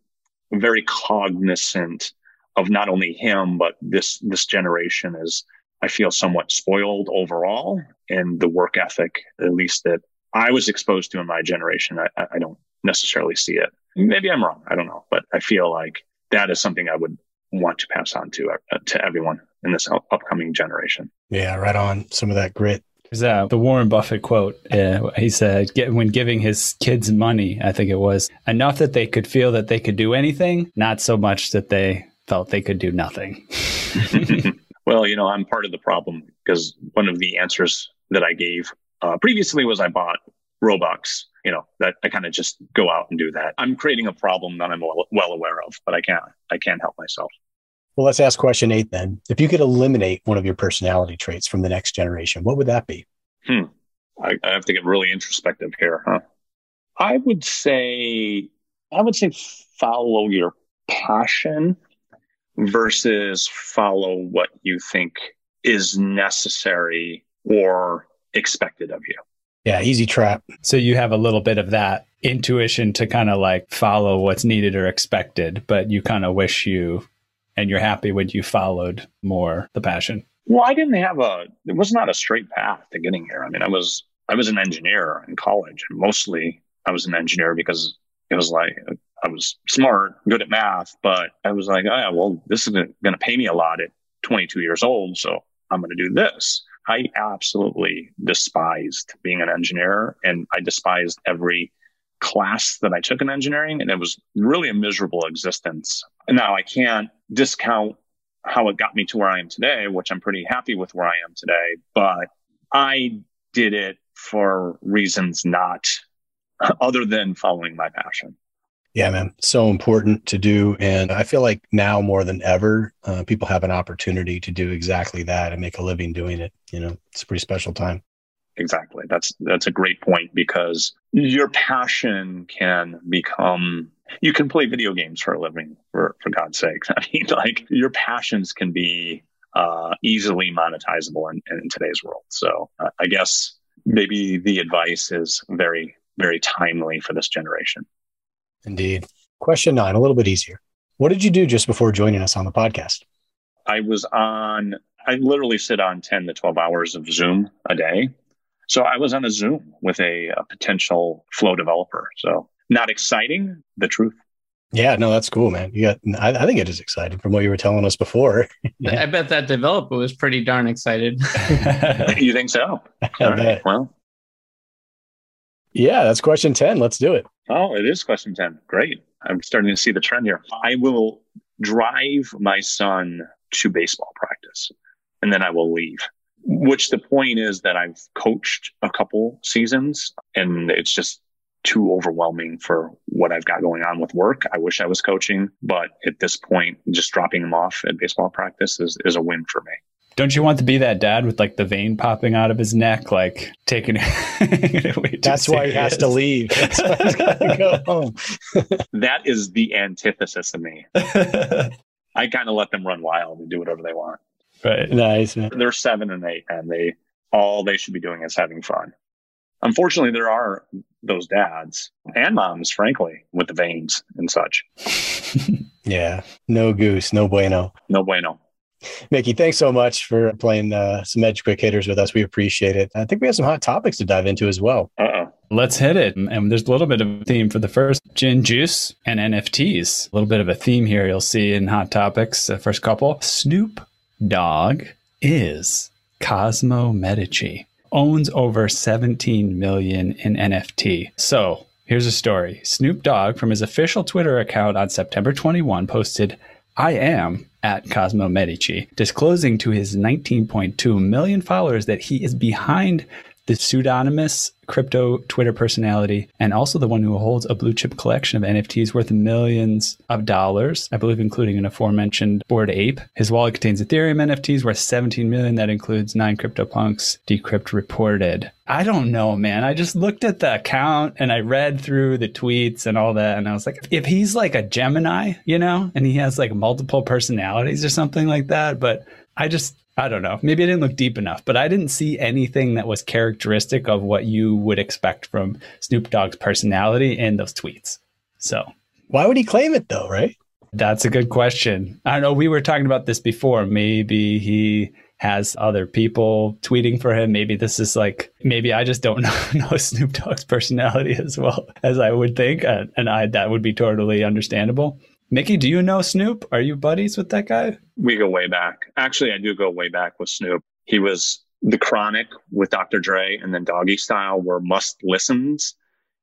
very cognizant of not only him, but this, this generation is, I feel somewhat spoiled overall and the work ethic, at least that I was exposed to in my generation. I, I don't necessarily see it. Maybe I'm wrong. I don't know, but I feel like that is something I would want to pass on to, uh, to everyone in this upcoming generation. Yeah, right on. Some of that grit. There's the Warren Buffett quote. Uh, he said, "Get- when giving his kids money, I think it was enough that they could feel that they could do anything, not so much that they felt they could do nothing. (laughs) well, you know, I'm part of the problem because one of the answers that I gave uh, previously was I bought Robux. You know, that I kind of just go out and do that. I'm creating a problem that I'm well aware of, but I can't. I can't help myself. Well, let's ask question eight then. If you could eliminate one of your personality traits from the next generation, what would that be? Hmm. I, I have to get really introspective here, huh? I would say, I would say follow your passion versus follow what you think is necessary or expected of you. Yeah, easy trap. So you have a little bit of that intuition to kind of like follow what's needed or expected, but you kind of wish you and you're happy when you followed more the passion. Well, I didn't have a, it was not a straight path to getting here. I mean, I was, I was an engineer in college. And Mostly I was an engineer because it was like, I was smart, good at math, but I was like, oh, yeah, well, this is going to pay me a lot at 22 years old. So I'm going to do this. I absolutely despised being an engineer and I despised every class that I took in engineering. And it was really a miserable existence. Now I can't discount how it got me to where I am today, which I'm pretty happy with where I am today, but I did it for reasons not (laughs) other than following my passion. Yeah, man. So important to do. And I feel like now more than ever, uh, people have an opportunity to do exactly that and make a living doing it. You know, it's a pretty special time. Exactly. That's that's a great point because your passion can become you can play video games for a living for for God's sake. (laughs) I mean like your passions can be uh, easily monetizable in, in today's world. So uh, I guess maybe the advice is very very timely for this generation. Indeed. Question nine, a little bit easier. What did you do just before joining us on the podcast? I was on, I literally sit on 10 to 12 hours of Zoom a day. So I was on a Zoom with a, a potential flow developer. So not exciting, the truth. Yeah, no, that's cool, man. You got, I, I think it is exciting from what you were telling us before. (laughs) I bet that developer was pretty darn excited. (laughs) (laughs) you think so? All right. Well, yeah, that's question 10. Let's do it. Oh, it is question 10. Great. I'm starting to see the trend here. I will drive my son to baseball practice and then I will leave. Which the point is that I've coached a couple seasons and it's just too overwhelming for what I've got going on with work. I wish I was coaching, but at this point, just dropping him off at baseball practice is, is a win for me. Don't you want to be that dad with like the vein popping out of his neck, like taking (laughs) it? That's why he has to leave. (laughs) That's why he's got to go home. (laughs) that is the antithesis of me. I kind of let them run wild and do whatever they want. Right. Nice. Man. They're seven and eight, and they all they should be doing is having fun. Unfortunately, there are those dads and moms, frankly, with the veins and such. (laughs) yeah. No goose. No bueno. No bueno. Mickey, thanks so much for playing uh, some Edge Quick Hitters with us. We appreciate it. I think we have some hot topics to dive into as well. Uh-oh. Let's hit it. And there's a little bit of a theme for the first gin juice and NFTs. A little bit of a theme here you'll see in hot topics. The first couple Snoop Dogg is Cosmo Medici, owns over 17 million in NFT. So here's a story Snoop Dogg, from his official Twitter account on September 21, posted, I am at Cosmo Medici, disclosing to his 19.2 million followers that he is behind the pseudonymous crypto Twitter personality, and also the one who holds a blue chip collection of NFTs worth millions of dollars, I believe, including an aforementioned Bored Ape. His wallet contains Ethereum NFTs worth 17 million. That includes nine CryptoPunks, Decrypt reported. I don't know, man. I just looked at the account and I read through the tweets and all that. And I was like, if he's like a Gemini, you know, and he has like multiple personalities or something like that, but I just I don't know. Maybe I didn't look deep enough, but I didn't see anything that was characteristic of what you would expect from Snoop Dogg's personality in those tweets. So, why would he claim it though, right? That's a good question. I don't know. We were talking about this before. Maybe he has other people tweeting for him. Maybe this is like, maybe I just don't know, (laughs) know Snoop Dogg's personality as well as I would think. Uh, and I, that would be totally understandable. Mickey, do you know Snoop? Are you buddies with that guy? We go way back. Actually, I do go way back with Snoop. He was the Chronic with Dr. Dre and then Doggy Style were must listens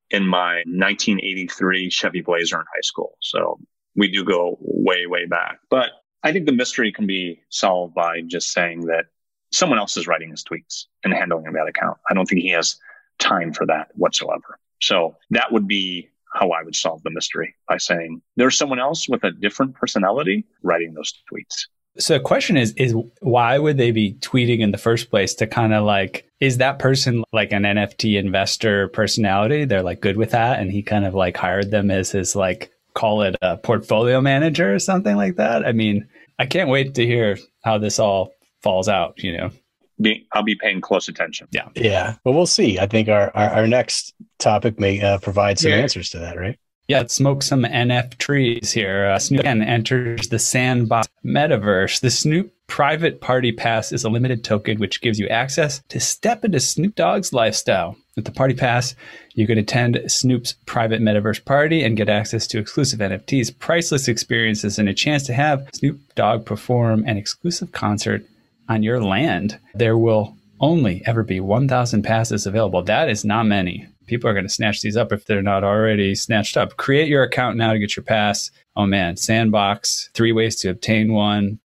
in my 1983 Chevy Blazer in high school. So we do go way, way back. But I think the mystery can be solved by just saying that someone else is writing his tweets and handling that account. I don't think he has time for that whatsoever. So that would be how I would solve the mystery by saying there's someone else with a different personality writing those tweets. So the question is is why would they be tweeting in the first place to kind of like is that person like an NFT investor personality? They're like good with that and he kind of like hired them as his like call it a portfolio manager or something like that. I mean, I can't wait to hear how this all falls out, you know be, I'll be paying close attention. Yeah. Yeah. But we'll see. I think our, our, our next topic may uh, provide some yeah. answers to that, right? Yeah, smoke some NF trees here. Uh, Snoop again enters the Sandbox metaverse. The Snoop Private Party Pass is a limited token which gives you access to step into Snoop Dogg's lifestyle. With the Party Pass, you can attend Snoop's private metaverse party and get access to exclusive NFTs, priceless experiences, and a chance to have Snoop Dogg perform an exclusive concert on your land, there will only ever be 1,000 passes available. That is not many. People are going to snatch these up if they're not already snatched up. Create your account now to get your pass. Oh man, Sandbox, three ways to obtain one.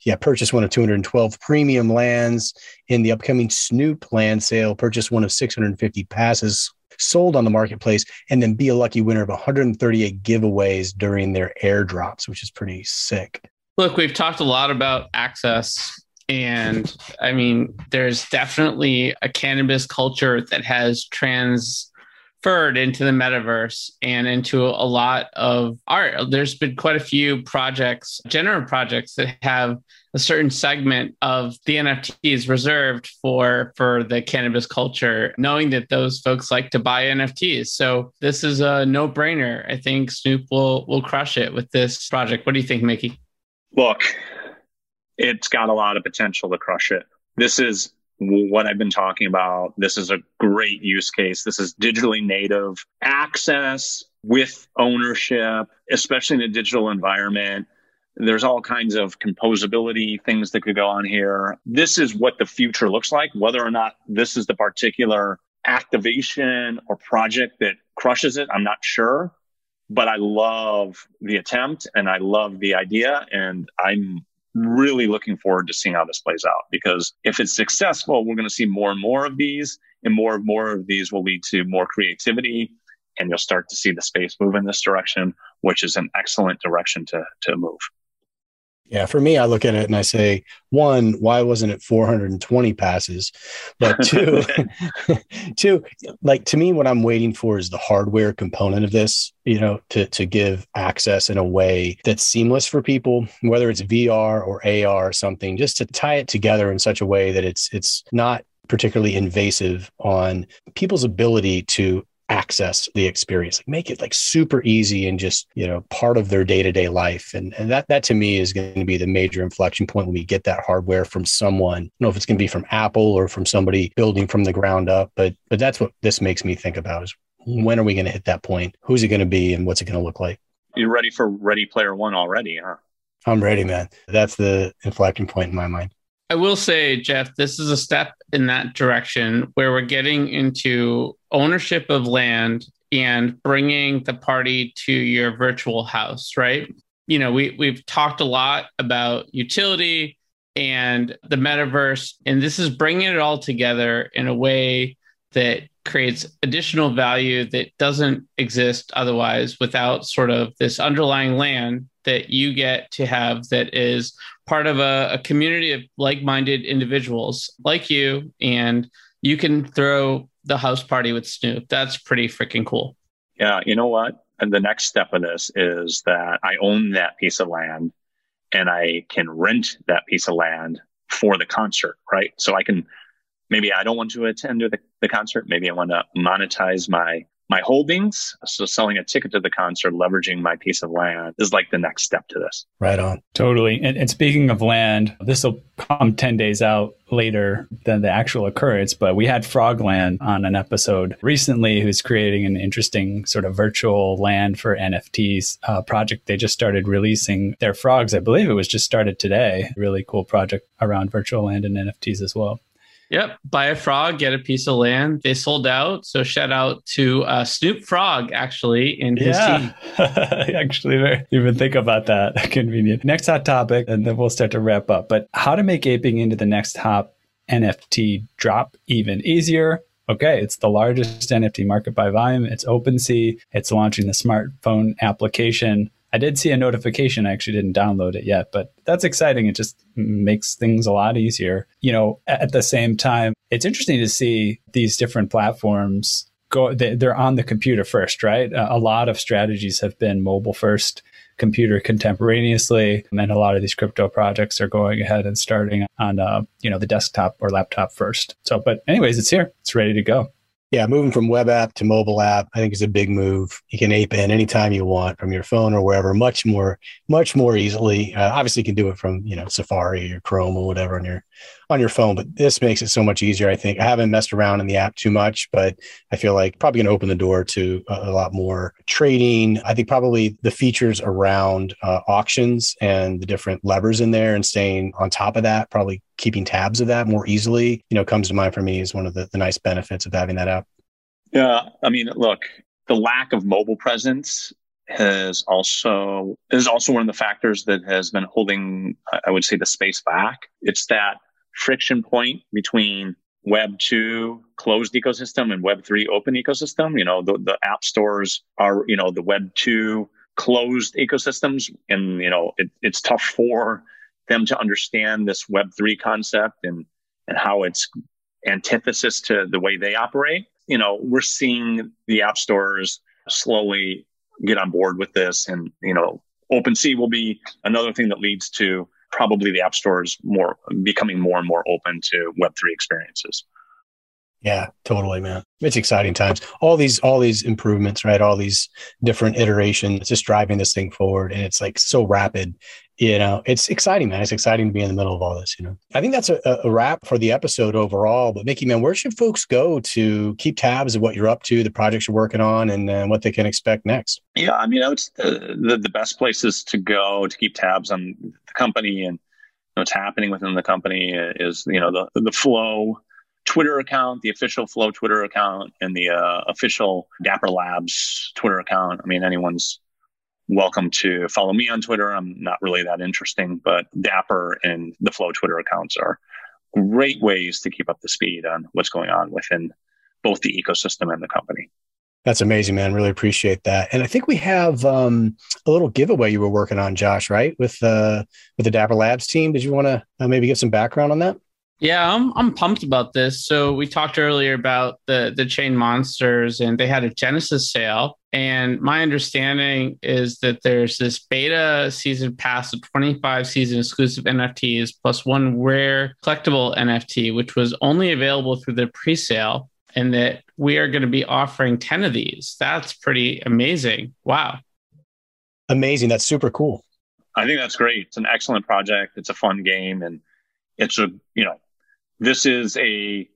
Yeah, purchase one of 212 premium lands in the upcoming Snoop land sale. Purchase one of 650 passes sold on the marketplace, and then be a lucky winner of 138 giveaways during their airdrops, which is pretty sick. Look, we've talked a lot about access and I mean, there's definitely a cannabis culture that has transferred into the metaverse and into a lot of art. There's been quite a few projects, generative projects that have a certain segment of the NFTs reserved for for the cannabis culture, knowing that those folks like to buy NFTs. So this is a no-brainer. I think Snoop will will crush it with this project. What do you think, Mickey? Look, it's got a lot of potential to crush it. This is what I've been talking about. This is a great use case. This is digitally native access with ownership, especially in a digital environment. There's all kinds of composability things that could go on here. This is what the future looks like. Whether or not this is the particular activation or project that crushes it, I'm not sure. But I love the attempt and I love the idea. And I'm really looking forward to seeing how this plays out because if it's successful, we're going to see more and more of these, and more and more of these will lead to more creativity, and you'll start to see the space move in this direction, which is an excellent direction to to move. Yeah, for me, I look at it and I say, one, why wasn't it 420 passes? But (laughs) two, (laughs) two, like to me, what I'm waiting for is the hardware component of this, you know, to to give access in a way that's seamless for people, whether it's VR or AR or something, just to tie it together in such a way that it's it's not particularly invasive on people's ability to access the experience like make it like super easy and just you know part of their day-to-day life. And and that that to me is going to be the major inflection point when we get that hardware from someone. I don't know if it's going to be from apple or from somebody building from the ground up but but that's what this makes me think about is when are we going to hit that point? Who's it going to be and what's it going to look like? You're ready for ready player one already huh? I'm ready man. That's the inflection point in my mind. I will say, Jeff, this is a step in that direction where we're getting into ownership of land and bringing the party to your virtual house, right? You know, we we've talked a lot about utility and the metaverse, and this is bringing it all together in a way that creates additional value that doesn't exist otherwise without sort of this underlying land that you get to have that is part of a, a community of like-minded individuals like you and you can throw the house party with snoop. That's pretty freaking cool. Yeah you know what? And the next step of this is that i own that piece of land and i can rent that piece of land for the concert right? So i can maybe i don't want to attend to the, the concert. Maybe i want to monetize my my holdings. So selling a ticket to the concert, leveraging my piece of land is like the next step to this. Right on. Totally. And, and speaking of land, this will come 10 days out later than the actual occurrence, but we had Frogland on an episode recently who's creating an interesting sort of virtual land for NFTs uh, project. They just started releasing their frogs. I believe it was just started today. Really cool project around virtual land and NFTs as well. Yep. Buy a frog, get a piece of land. They sold out. So shout out to uh, Snoop Frog, actually, in his yeah. team. (laughs) actually, even think about that. (laughs) Convenient. Next hot topic, and then we'll start to wrap up. But how to make aping into the next hot NFT drop even easier. Okay, it's the largest NFT market by volume. It's OpenSea. It's launching the smartphone application I did see a notification. I actually didn't download it yet, but that's exciting. It just makes things a lot easier. You know, at the same time, it's interesting to see these different platforms go, they're on the computer first, right? A lot of strategies have been mobile first, computer contemporaneously. And a lot of these crypto projects are going ahead and starting on, uh, you know, the desktop or laptop first. So, but anyways, it's here. It's ready to go. Yeah, moving from web app to mobile app, I think is a big move. You can ape in anytime you want from your phone or wherever, much more, much more easily. Uh, obviously, you can do it from you know Safari or Chrome or whatever on your on your phone, but this makes it so much easier. I think I haven't messed around in the app too much, but I feel like probably going to open the door to a, lot more trading. I think probably the features around uh, auctions and the different levers in there and staying on top of that, probably keeping tabs of that more easily, you know, comes to mind for me as one of the, the nice benefits of having that app. Yeah. I mean, look, the lack of mobile presence has also is also one of the factors that has been holding, I would say, the space back. It's that friction point between Web 2 closed ecosystem and Web 3 open ecosystem. You know, the, the app stores are, you know, the Web 2 closed ecosystems. And, you know, it, it's tough for them to understand this Web 3 concept and, and how it's antithesis to the way they operate. you know, we're seeing the app stores slowly get on board with this. And, you know, OpenSea will be another thing that leads to probably the app stores more becoming more and more open to Web3 experiences. Yeah, totally, man. It's exciting times. All these, all these improvements, right? All these different iterations, just driving this thing forward, and it's like so rapid. You know, it's exciting, man. It's exciting to be in the middle of all this. You know, I think that's a, a wrap for the episode overall. But Mickey, man, where should folks go to keep tabs of what you're up to, the projects you're working on, and uh, what they can expect next? Yeah, I mean, it's the, the the best places to go to keep tabs on the company and what's happening within the company is you know the the flow Twitter account, the official Flow Twitter account, and the uh, official Dapper Labs Twitter account. I mean, anyone's welcome to follow me on Twitter. I'm not really that interesting, but Dapper and the Flow Twitter accounts are great ways to keep up the speed on what's going on within both the ecosystem and the company. That's amazing, man. Really appreciate that. And I think we have um, a little giveaway you were working on, Josh, right? With uh, with the Dapper Labs team. Did you want to uh, maybe give some background on that? Yeah, I'm I'm pumped about this. So we talked earlier about the the Chainmonsters and they had a Genesis sale. And my understanding is that there's this beta season pass of 25 season exclusive NFTs plus one rare collectible NFT, which was only available through the pre-sale, and that we are going to be offering 10 of these. That's pretty amazing. Wow. Amazing. That's super cool. I think that's great. It's an excellent project. It's a fun game and it's a, you know, this is a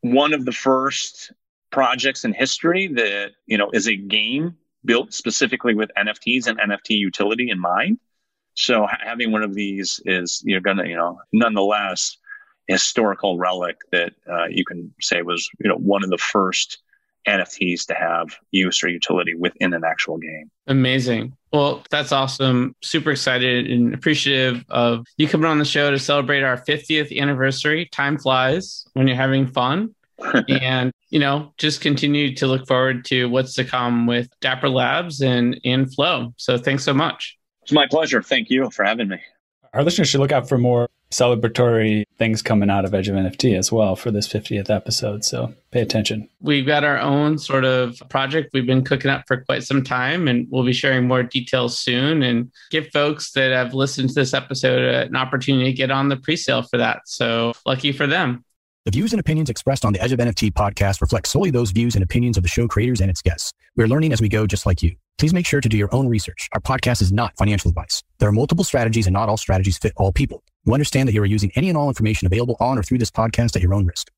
one of the first projects in history that you know is a game built specifically with NFTs and NFT utility in mind. So having one of these is you're gonna you know nonetheless historical relic that uh, you can say was you know one of the first NFTs to have use or utility within an actual game. Amazing. Well, that's awesome. Super excited and appreciative of you coming on the show to celebrate our 50th anniversary. Time flies when you're having fun. (laughs) and, you know, just continue to look forward to what's to come with Dapper Labs and, and Flow. So thanks so much. It's my pleasure. Thank you for having me. Our listeners should look out for more celebratory things coming out of Edge of NFT as well for this 50th episode. So pay attention. We've got our own sort of project we've been cooking up for quite some time, and we'll be sharing more details soon and give folks that have listened to this episode an opportunity to get on the pre sale for that. So lucky for them. The views and opinions expressed on the Edge of NFT podcast reflect solely those views and opinions of the show creators and its guests. We're learning as we go, just like you. Please make sure to do your own research. Our podcast is not financial advice. There are multiple strategies and not all strategies fit all people. You understand that you are using any and all information available on or through this podcast at your own risk.